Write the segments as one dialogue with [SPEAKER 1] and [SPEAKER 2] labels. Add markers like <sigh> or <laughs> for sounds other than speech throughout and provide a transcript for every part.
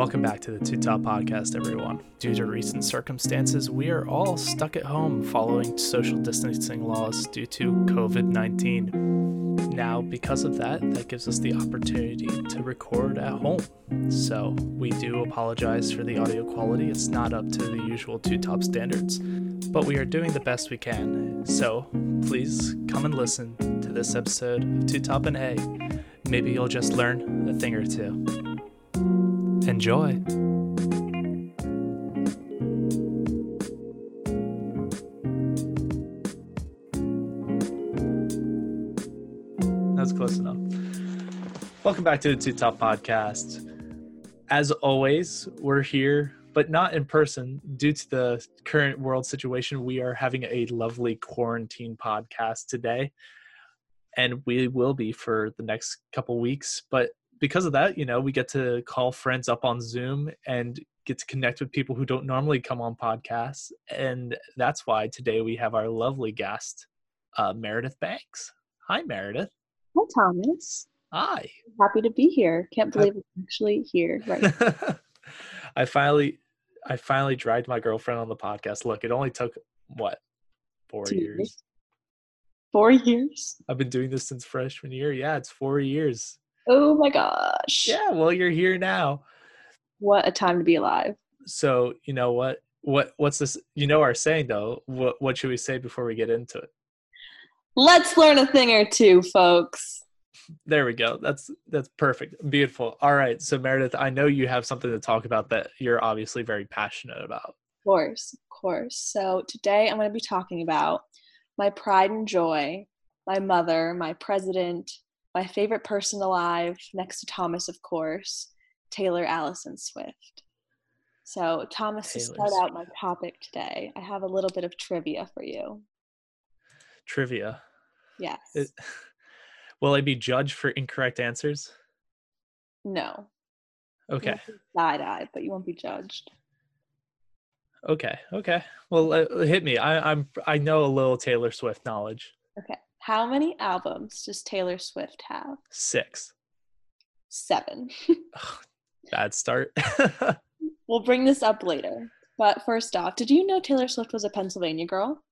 [SPEAKER 1] Welcome back to the Two Top Podcast, everyone. Due to recent circumstances, we are all stuck at home following social distancing laws due to COVID 19. Now, because of that, that gives us the opportunity to record at home. So, we do apologize for the audio quality. It's not up to the usual Two Top standards, but we are doing the best we can. So, please come and listen to this episode of Two Top and Hey. Maybe you'll just learn a thing or two. Enjoy. That's close enough. Welcome back to the Two Top Podcast. As always, we're here, but not in person due to the current world situation. We are having a lovely quarantine podcast today, and we will be for the next couple weeks. But because of that, you know, we get to call friends up on Zoom and get to connect with people who don't normally come on podcasts. And that's why today we have our lovely guest, uh, Meredith Banks. Hi, Meredith.
[SPEAKER 2] Hi, Thomas.
[SPEAKER 1] Hi.
[SPEAKER 2] Happy to be here. Can't believe I'm actually here right now. <laughs>
[SPEAKER 1] I finally, I finally dragged my girlfriend on the podcast. Look, it only took what, four
[SPEAKER 2] Two
[SPEAKER 1] years?
[SPEAKER 2] years. Four years.
[SPEAKER 1] I've been doing this since freshman year. Yeah, it's four years.
[SPEAKER 2] Oh my gosh.
[SPEAKER 1] Yeah, well, you're here now.
[SPEAKER 2] What a time to be alive.
[SPEAKER 1] So you know what? What what's this? You know our saying though. What what should we say before we get into it?
[SPEAKER 2] Let's learn a thing or two, folks.
[SPEAKER 1] There we go. That's that's perfect. Beautiful. All right. So Meredith, I know you have something to talk about that you're obviously very passionate about.
[SPEAKER 2] Of course, of course. So today I'm going to be talking about my pride and joy, my mother, my president, my favorite person alive, next to Thomas, of course, Taylor Allison Swift. So, Thomas, to
[SPEAKER 1] Taylor
[SPEAKER 2] start out my topic today, I have a little bit of trivia for you.
[SPEAKER 1] Trivia.
[SPEAKER 2] Yes.
[SPEAKER 1] It, <laughs> will I be judged for incorrect answers?
[SPEAKER 2] no.
[SPEAKER 1] Okay.
[SPEAKER 2] Side eye, but you won't be judged.
[SPEAKER 1] Okay. Okay. Well, uh, hit me. I, I'm I know a little Taylor Swift knowledge.
[SPEAKER 2] Okay. How many albums does Taylor Swift have?
[SPEAKER 1] Six.
[SPEAKER 2] Seven. <laughs>
[SPEAKER 1] Bad start. <laughs>
[SPEAKER 2] we'll bring this up later. But first off, did you know Taylor Swift was a Pennsylvania girl?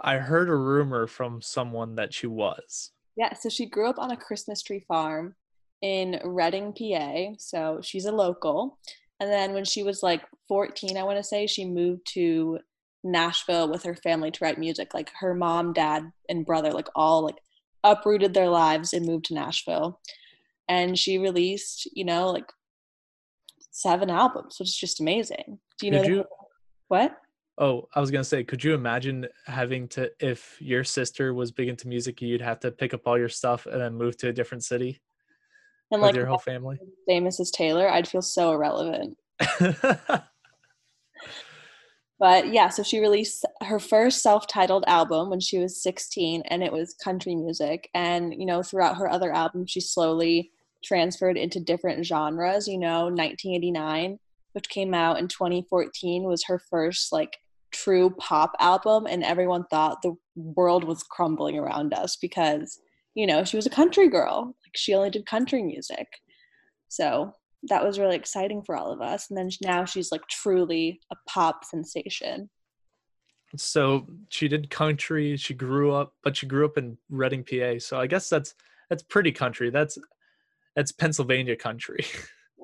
[SPEAKER 1] I heard a rumor from someone that she was.
[SPEAKER 2] Yeah, so she grew up on a Christmas tree farm in Reading, PA. So she's a local. And then when she was like 14, I want to say, she moved to Nashville with her family to write music. Like her mom, dad, and brother, like all like uprooted their lives and moved to Nashville. And she released, you know, like seven albums, which is just amazing. Do you know
[SPEAKER 1] Could you-
[SPEAKER 2] what?
[SPEAKER 1] Oh, I was gonna say, could you imagine having to, if your sister was big into music, you'd have to pick up all your stuff and then move to a different city
[SPEAKER 2] And
[SPEAKER 1] with
[SPEAKER 2] like
[SPEAKER 1] your whole family?
[SPEAKER 2] famous as Taylor, I'd feel so irrelevant. <laughs> But yeah, so she released her first self-titled album when she was 16 and it was country music and you know throughout her other albums she slowly transferred into different genres, you know, 1989 which came out in 2014 was her first like true pop album and everyone thought the world was crumbling around us because you know, she was a country girl. Like she only did country music. So that was really exciting for all of us. And then now she's like truly a pop sensation.
[SPEAKER 1] so she did country. She grew up, but she grew up in Reading, PA. So I guess that's that's pretty country. That's that's Pennsylvania country.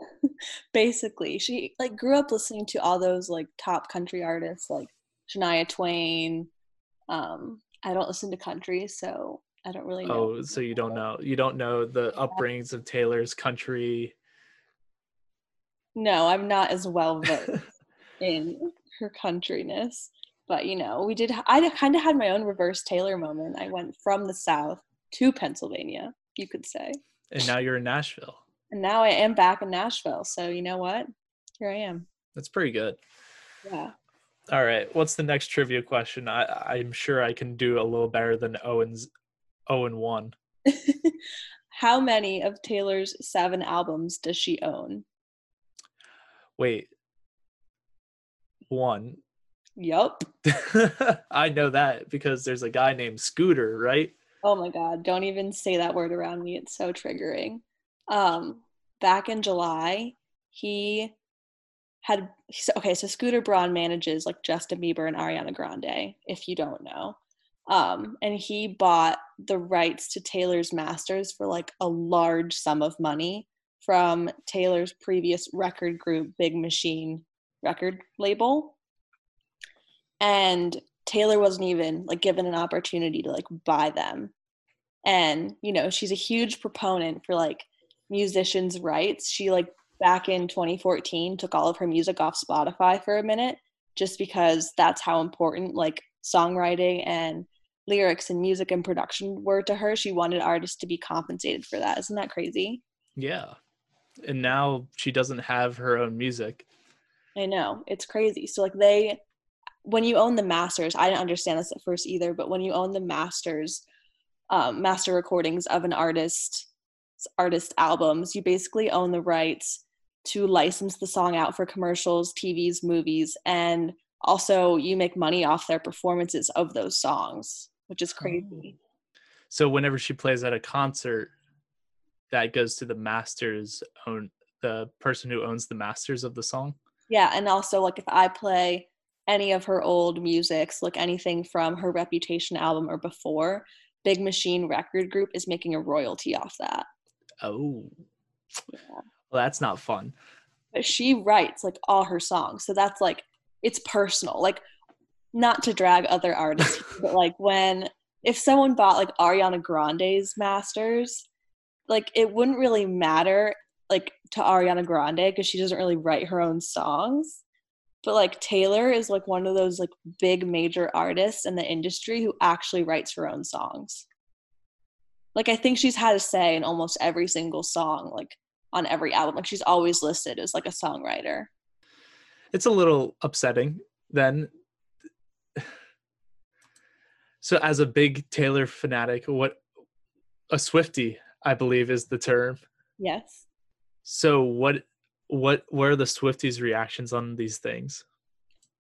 [SPEAKER 1] <laughs>
[SPEAKER 2] Basically, she like grew up listening to all those like top country artists like Shania Twain. Um, I don't listen to country, so I don't really know.
[SPEAKER 1] oh, so you don't know you don't know the upbringings of Taylor's country.
[SPEAKER 2] No, I'm not as well versed <laughs> in her countryness. But you know, we did. I kind of had my own reverse Taylor moment. I went from the South to Pennsylvania, you could say,
[SPEAKER 1] and now you're in Nashville.
[SPEAKER 2] and now I am back in Nashville. So you know what? Here I am.
[SPEAKER 1] That's pretty good.
[SPEAKER 2] Yeah.
[SPEAKER 1] All right. What's the next trivia question? I, I'm sure I can do a little better than Owen's Owen one. <laughs>
[SPEAKER 2] How many of Taylor's seven albums does she own?
[SPEAKER 1] Wait. One. <laughs>
[SPEAKER 2] Yup.
[SPEAKER 1] I know that because there's a guy named Scooter, right?
[SPEAKER 2] Oh my god, don't even say that word around me. It's so triggering. Um, back in July, he had okay, so Scooter Braun manages like Justin Bieber and Ariana Grande, if you don't know. Um, and he bought the rights to Taylor's masters for like a large sum of money from Taylor's previous record group, Big Machine record label. And Taylor wasn't even like given an opportunity to like buy them. And, you know, she's a huge proponent for like musicians' rights. She like back in 2014 took all of her music off Spotify for a minute just because that's how important like songwriting and lyrics and music and production were to her. She wanted artists to be compensated for that. Isn't that crazy?
[SPEAKER 1] Yeah. And now she doesn't have her own music.
[SPEAKER 2] I know. It's crazy. So like they when you own the masters, I didn't understand this at first either, but when you own the masters, um, master recordings of an artist artist albums, you basically own the rights to license the song out for commercials, TVs, movies, and also you make money off their performances of those songs, which is crazy.
[SPEAKER 1] So whenever she plays at a concert, that goes to the masters own the person who owns the masters of the song.
[SPEAKER 2] Yeah, and also like if I play any of her old musics, like anything from her Reputation album or before, Big Machine Record Group is making a royalty off that.
[SPEAKER 1] Oh. Yeah. Well, that's not fun.
[SPEAKER 2] But she writes like all her songs. So that's like it's personal. Like not to drag other artists, <laughs> but like when if someone bought like Ariana Grande's masters, like it wouldn't really matter like to Ariana Grande because she doesn't really write her own songs. But like Taylor is like one of those like big major artists in the industry who actually writes her own songs. Like I think she's had a say in almost every single song, like on every album. Like she's always listed as like a songwriter.
[SPEAKER 1] It's a little upsetting then. <sighs> So as a big Taylor fanatic, what a Swiftie, I believe is the term.
[SPEAKER 2] Yes.
[SPEAKER 1] So what what are the Swifties reactions on these things?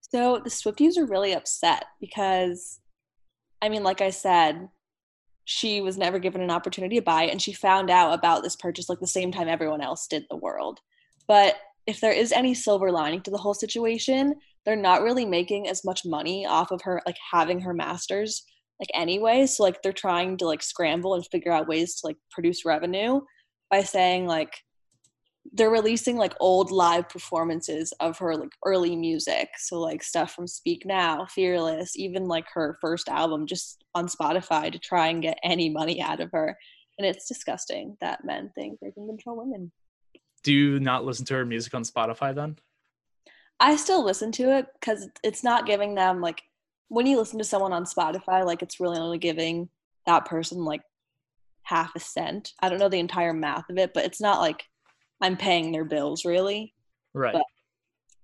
[SPEAKER 2] So the Swifties are really upset because I mean like I said, she was never given an opportunity to buy and she found out about this purchase like the same time everyone else did the world. But if there is any silver lining to the whole situation, they're not really making as much money off of her like having her masters like anyway. So like they're trying to like scramble and figure out ways to like produce revenue by saying like they're releasing like old live performances of her like early music. So like stuff from speak now fearless even like her first album just on spotify to try and get any money out of her. And it's disgusting that men think they can control women.
[SPEAKER 1] Do you not listen to her music on spotify then?
[SPEAKER 2] I still listen to it because it's not giving them like when you listen to someone on spotify like it's really only giving that person like half a cent i don't know the entire math of it but it's not like I'm paying their bills really.
[SPEAKER 1] Right. But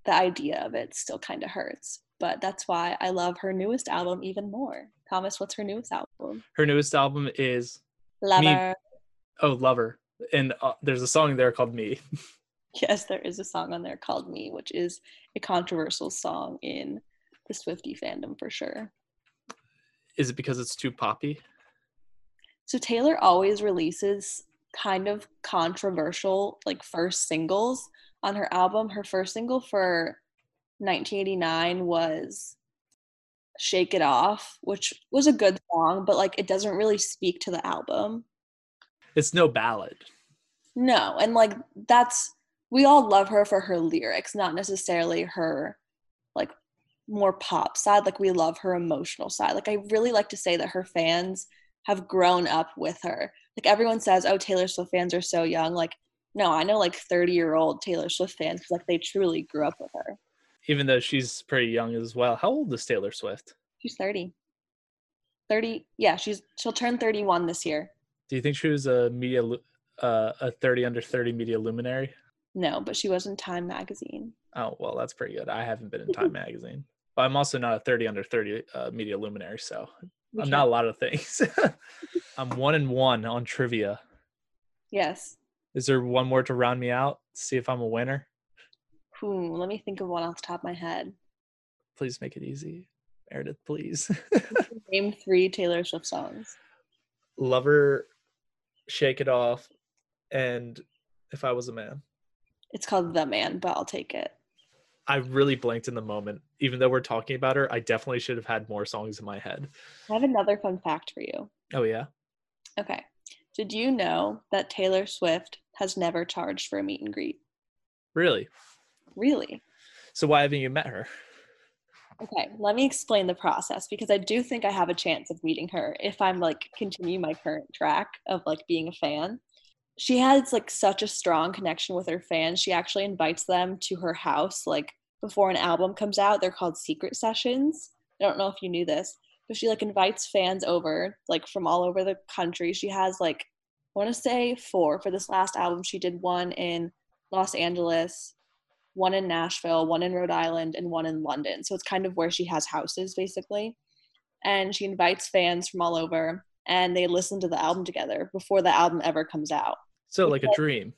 [SPEAKER 2] the idea of it still kind of hurts. But that's why I love her newest album even more. Thomas, what's her newest album?
[SPEAKER 1] Her newest album is
[SPEAKER 2] Lover. Me.
[SPEAKER 1] Oh, Lover. And uh, there's a song there called Me. <laughs>
[SPEAKER 2] yes, there is a song on there called Me, which is a controversial song in the Swiftie fandom for sure.
[SPEAKER 1] Is it because it's too poppy?
[SPEAKER 2] So Taylor always releases kind of controversial like first singles on her album. Her first single for 1989 was Shake It Off, which was a good song, but like it doesn't really speak to the album.
[SPEAKER 1] It's no ballad.
[SPEAKER 2] No, and like that's we all love her for her lyrics, not necessarily her more pop side. Like we love her emotional side. Like I really like to say that her fans have grown up with her. Like everyone says oh taylor swift fans are so young like no i know like 30 year old taylor swift fans because like they truly grew up with her.
[SPEAKER 1] Even though she's pretty young as well. How old is taylor swift?
[SPEAKER 2] She's 30 30 yeah she's she'll turn 31 this year.
[SPEAKER 1] Do you think she was a media uh, a 30 under 30 media luminary
[SPEAKER 2] no but she was in time magazine
[SPEAKER 1] oh well that's pretty good i haven't been in time <laughs> magazine but i'm also not a 30 under 30 uh, media luminary so I'm not a lot of things. <laughs> I'm one and one on trivia.
[SPEAKER 2] Yes.
[SPEAKER 1] Is there one more to round me out? See if I'm a winner.
[SPEAKER 2] Hmm, let me think of one off the top of my head.
[SPEAKER 1] Please make it easy. Meredith, please. <laughs>
[SPEAKER 2] Name three Taylor Swift songs.
[SPEAKER 1] Lover, Shake It Off, and If I Was a Man.
[SPEAKER 2] It's called The Man, but I'll take it.
[SPEAKER 1] I really blanked in the moment. Even though we're talking about her, I definitely should have had more songs in my head.
[SPEAKER 2] I have another fun fact for you.
[SPEAKER 1] Oh yeah.
[SPEAKER 2] Okay. Did you know that Taylor Swift has never charged for a meet and greet?
[SPEAKER 1] Really?
[SPEAKER 2] Really?
[SPEAKER 1] So why haven't you met her?
[SPEAKER 2] Okay, let me explain the process because I do think I have a chance of meeting her if I'm like continue my current track of like being a fan. She has like such a strong connection with her fans. She actually invites them to her house like before an album comes out. They're called secret sessions. I don't know if you knew this, but she like invites fans over like from all over the country. She has like I want to say four for this last album. She did one in Los Angeles, one in Nashville, one in Rhode Island, and one in London. So it's kind of where she has houses basically. And she invites fans from all over and they listen to the album together before the album ever comes out.
[SPEAKER 1] So like a dream.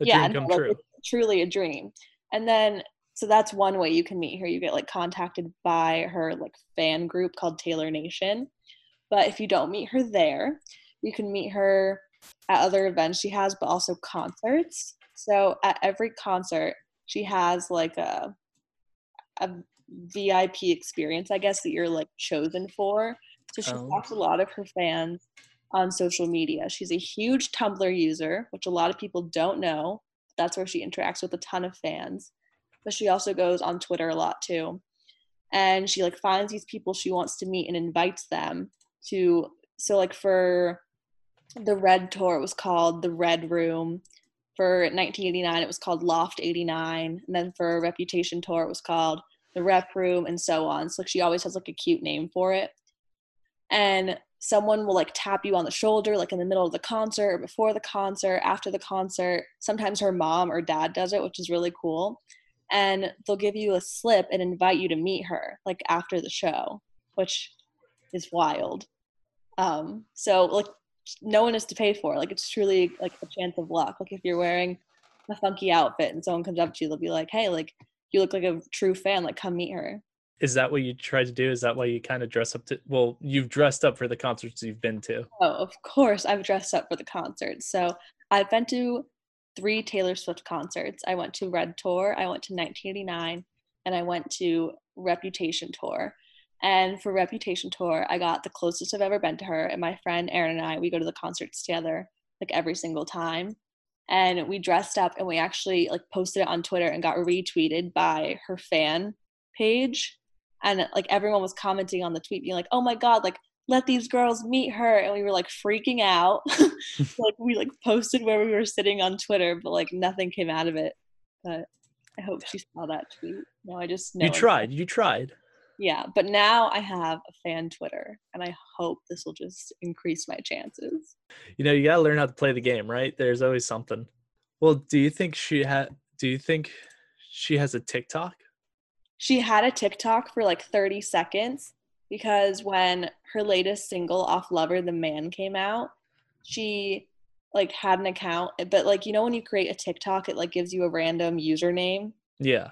[SPEAKER 1] A
[SPEAKER 2] yeah,
[SPEAKER 1] dream come
[SPEAKER 2] like,
[SPEAKER 1] true.
[SPEAKER 2] it's truly a dream. And then so that's one way you can meet her. You get like contacted by her like fan group called Taylor Nation. But if you don't meet her there, you can meet her at other events she has, but also concerts. So at every concert, she has like a a VIP experience, I guess, that you're like chosen for. So she
[SPEAKER 1] Oh.
[SPEAKER 2] talks a lot of her fans on social media. She's a huge Tumblr user, which a lot of people don't know. That's where she interacts with a ton of fans. But she also goes on Twitter a lot too. And she like finds these people she wants to meet and invites them to so like for the Red tour it was called the Red Room. For 1989 it was called Loft 89 and then for Reputation tour it was called the Rep Room and so on. So like she always has like a cute name for it and someone will like tap you on the shoulder like in the middle of the concert or before the concert after the concert. Sometimes her mom or dad does it which is really cool. And they'll give you a slip and invite you to meet her like after the show which is wild. Um so like no one is to pay for. Like it's truly like a chance of luck. Like if you're wearing a funky outfit and someone comes up to you they'll be like hey like you look like a true fan. Like come meet her
[SPEAKER 1] Is that what you try to do? Is that why you kind of dress up to well, you've dressed up for the concerts you've been to.
[SPEAKER 2] Oh, of course, I've dressed up for the concerts. So I've been to three Taylor Swift concerts. I went to Red Tour, I went to 1989, and I went to Reputation Tour. And for Reputation Tour, I got the closest I've ever been to her. And my friend Erin and I, we go to the concerts together like every single time. And we dressed up and we actually like posted it on Twitter and got retweeted by her fan page. And like everyone was commenting on the tweet, being like, oh my God, like let these girls meet her and we were like freaking out <laughs> <laughs> like we like posted where we were sitting on twitter but like nothing came out of it but i hope she saw that tweet no i just know
[SPEAKER 1] You tried. You tried.
[SPEAKER 2] yeah but now i have a fan twitter and i hope this will just increase my chances
[SPEAKER 1] You know, you gotta learn how to play the game, right? There's always something. Well, do you think she had do you think she has a TikTok?
[SPEAKER 2] She had a tiktok for like 30 seconds because when her latest single off lover the man came out she like had an account but like you know when you create a tiktok it like gives you a random username
[SPEAKER 1] Yeah.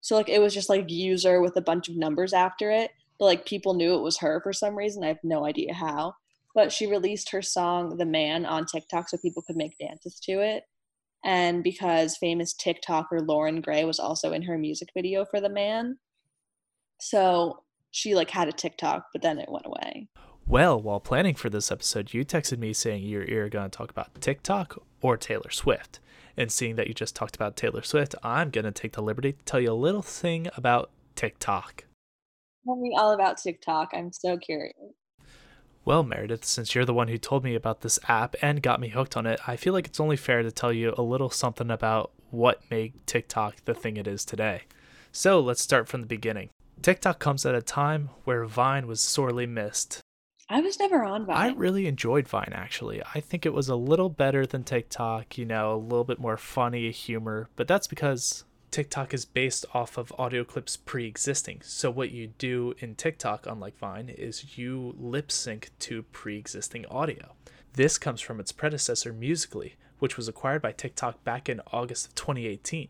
[SPEAKER 2] So like it was just like user with a bunch of numbers after it, but like people knew it was her for some reason. I have no idea how. But she released her song "The Man" on TikTok so people could make dances to it. And because famous TikToker Loren Gray was also in her music video for "The Man," so she like had a TikTok, but then it went away.
[SPEAKER 1] Well, while planning for this episode, you texted me saying you're either going to talk about TikTok or Taylor Swift. And seeing that you just talked about Taylor Swift, I'm going to take the liberty to tell you a little thing about TikTok.
[SPEAKER 2] Tell me all about TikTok. I'm so curious.
[SPEAKER 1] Well, Meredith, since you're the one who told me about this app and got me hooked on it, I feel like it's only fair to tell you a little something about what made TikTok the thing it is today. So let's start from the beginning. TikTok comes at a time where Vine was sorely missed.
[SPEAKER 2] I was never on Vine.
[SPEAKER 1] I really enjoyed Vine actually. I think it was a little better than TikTok, you know, a little bit more funny humor, but that's because TikTok is based off of audio clips pre existing. So, what you do in TikTok, unlike Vine, is you lip sync to pre existing audio. This comes from its predecessor, Musically, which was acquired by TikTok back in August of 2018.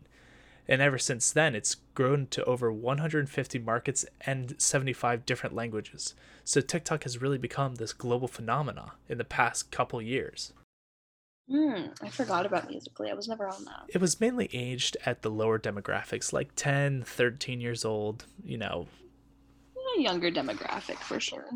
[SPEAKER 1] And ever since then, it's grown to over 150 markets and 75 different languages. So TikTok has really become this global phenomenon in the past couple years.
[SPEAKER 2] Mm, I forgot about Musically. I was never on that.
[SPEAKER 1] It was mainly aged at the lower demographics, like 10, 13 years old, you know.
[SPEAKER 2] A younger demographic for sure.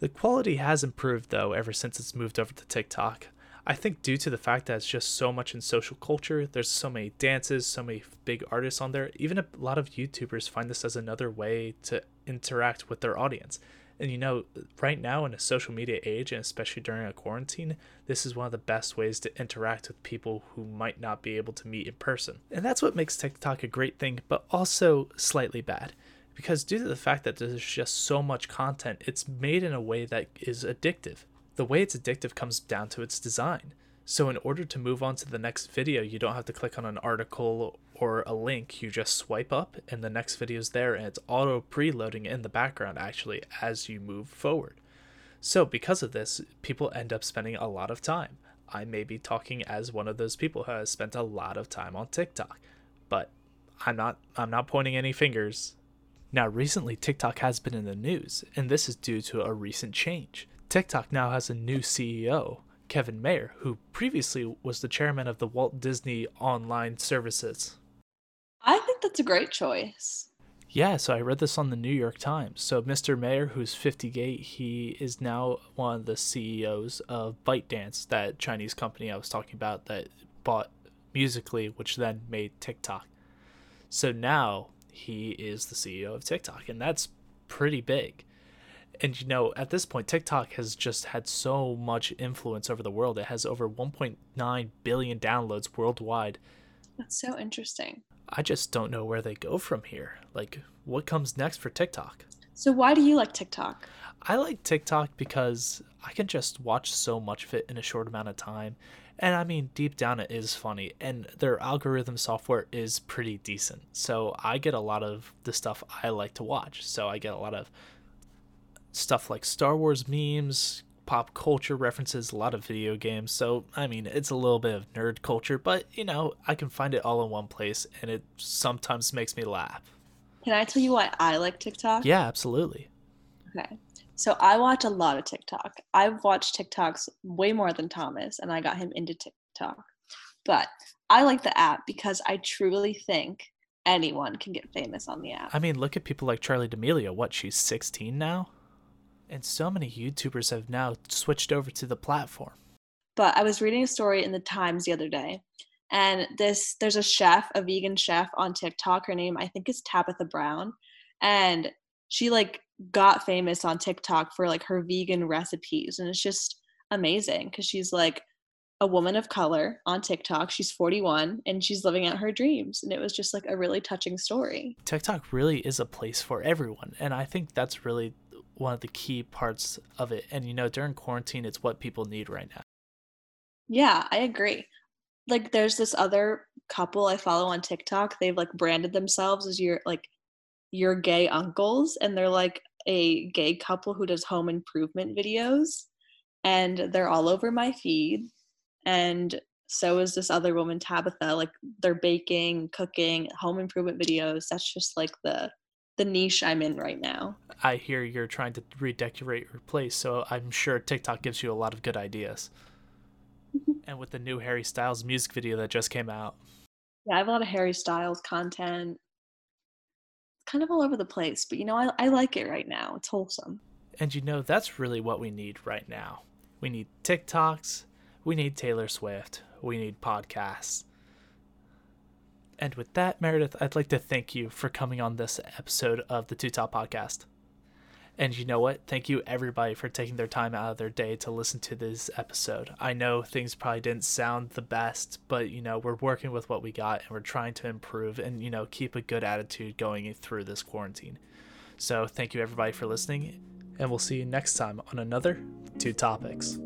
[SPEAKER 1] The quality has improved though ever since it's moved over to TikTok. I think due to the fact that it's just so much in social culture, there's so many dances, so many big artists on there. Even a lot of YouTubers find this as another way to interact with their audience. And you know, right now in a social media age, and especially during a quarantine, this is one of the best ways to interact with people who might not be able to meet in person. And that's what makes TikTok a great thing, but also slightly bad. Because due to the fact that there's just so much content, it's made in a way that is addictive. The way it's addictive comes down to its design. So, in order to move on to the next video, you don't have to click on an article or a link. You just swipe up, and the next video is there, and it's auto preloading in the background actually as you move forward. So, because of this, people end up spending a lot of time. I may be talking as one of those people who has spent a lot of time on TikTok, but I'm not. I'm not pointing any fingers. Now, recently, TikTok has been in the news, and this is due to a recent change. TikTok now has a new CEO, Kevin Mayer, who previously was the chairman of the Walt Disney Online Services.
[SPEAKER 2] I think that's a great choice.
[SPEAKER 1] Yeah, so I read this on the New York Times. So Mr. Mayer, who's 58, he is now one of the CEOs of ByteDance, that Chinese company I was talking about that bought Musically, which then made TikTok. So now he is the CEO of TikTok, and that's pretty big and you know at this point tiktok has just had so much influence over the world. It has over 1.9 billion downloads worldwide.
[SPEAKER 2] That's so interesting.
[SPEAKER 1] I just don't know where they go from here. Like what comes next for tiktok?
[SPEAKER 2] So why do you like tiktok?
[SPEAKER 1] I like tiktok because i can just watch so much of it in a short amount of time. And I mean, deep down, it is funny, and their algorithm software is pretty decent. So I get a lot of the stuff I like to watch. So I get a lot of stuff like Star Wars memes, pop culture references, a lot of video games. So, I mean, it's a little bit of nerd culture, but you know, I can find it all in one place and it sometimes makes me laugh.
[SPEAKER 2] Can I tell you why I like TikTok?
[SPEAKER 1] Yeah, absolutely.
[SPEAKER 2] Okay. So, I watch a lot of TikTok. I've watched TikToks way more than Thomas, and I got him into TikTok. But I like the app because I truly think anyone can get famous on the app.
[SPEAKER 1] I mean, look at people like Charli D'Amelio. What, she's 16 now? And so many YouTubers have now switched over to the platform.
[SPEAKER 2] But I was reading a story in the Times the other day, and this there's a chef, a vegan chef on TikTok. Her name I think is Tabitha Brown, and she like got famous on TikTok for like her vegan recipes, and it's just amazing because she's like a woman of color on TikTok. She's 41 and she's living out her dreams. And it was just like a really touching story.
[SPEAKER 1] TikTok really is a place for everyone. And I think that's really one of the key parts of it. And you know, during quarantine, it's what people need right now.
[SPEAKER 2] Yeah, I agree. Like, there's this other couple I follow on TikTok. They've like branded themselves as your like your gay uncles, and they're like a gay couple who does home improvement videos, and they're all over my feed. And so is this other woman, Tabitha. Like, they're baking, cooking, home improvement videos. That's just like the the niche I'm in right now.
[SPEAKER 1] I hear you're trying to redecorate your place, so I'm sure TikTok gives you a lot of good ideas. Mm-hmm. and with the new Harry Styles music video that just came out.
[SPEAKER 2] Yeah, I have a lot of Harry Styles content. It's kind of all over the place, but you know, I, I like it right now. It's wholesome.
[SPEAKER 1] And you know, that's really what we need right now. We need TikToks, we need Taylor Swift, we need podcasts. And with that, Meredith, I'd like to thank you for coming on this episode of the Two Top Podcast. And you know what? Thank you everybody for taking their time out of their day to listen to this episode. I know things probably didn't sound the best, but you know, we're working with what we got and we're trying to improve and you know, keep a good attitude going through this quarantine. So, thank you everybody for listening, and we'll see you next time on another Two Topics.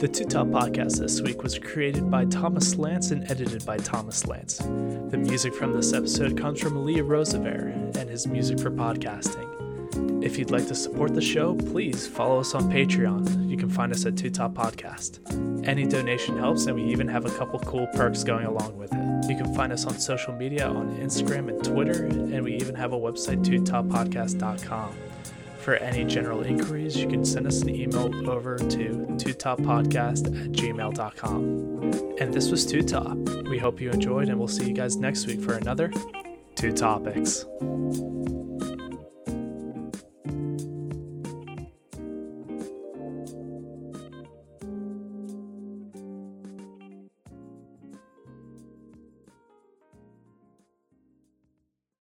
[SPEAKER 1] The Two Top podcast this week was created by Thomas Lance and edited by Thomas Lance. The music from this episode comes from Leah Roosevelt and his music for podcasting. If you'd like to support the show, please follow us on Patreon. You can find us at Two Top Podcast. Any donation helps, and we even have a couple cool perks going along with it. You can find us on social media on Instagram and Twitter, and we even have a website, twotop.podcast.com. For any general inquiries, you can send us an email over to twotoppodcast at gmail.com. And this was Two Top. We hope you enjoyed, and we'll see you guys next week for another Two Topics.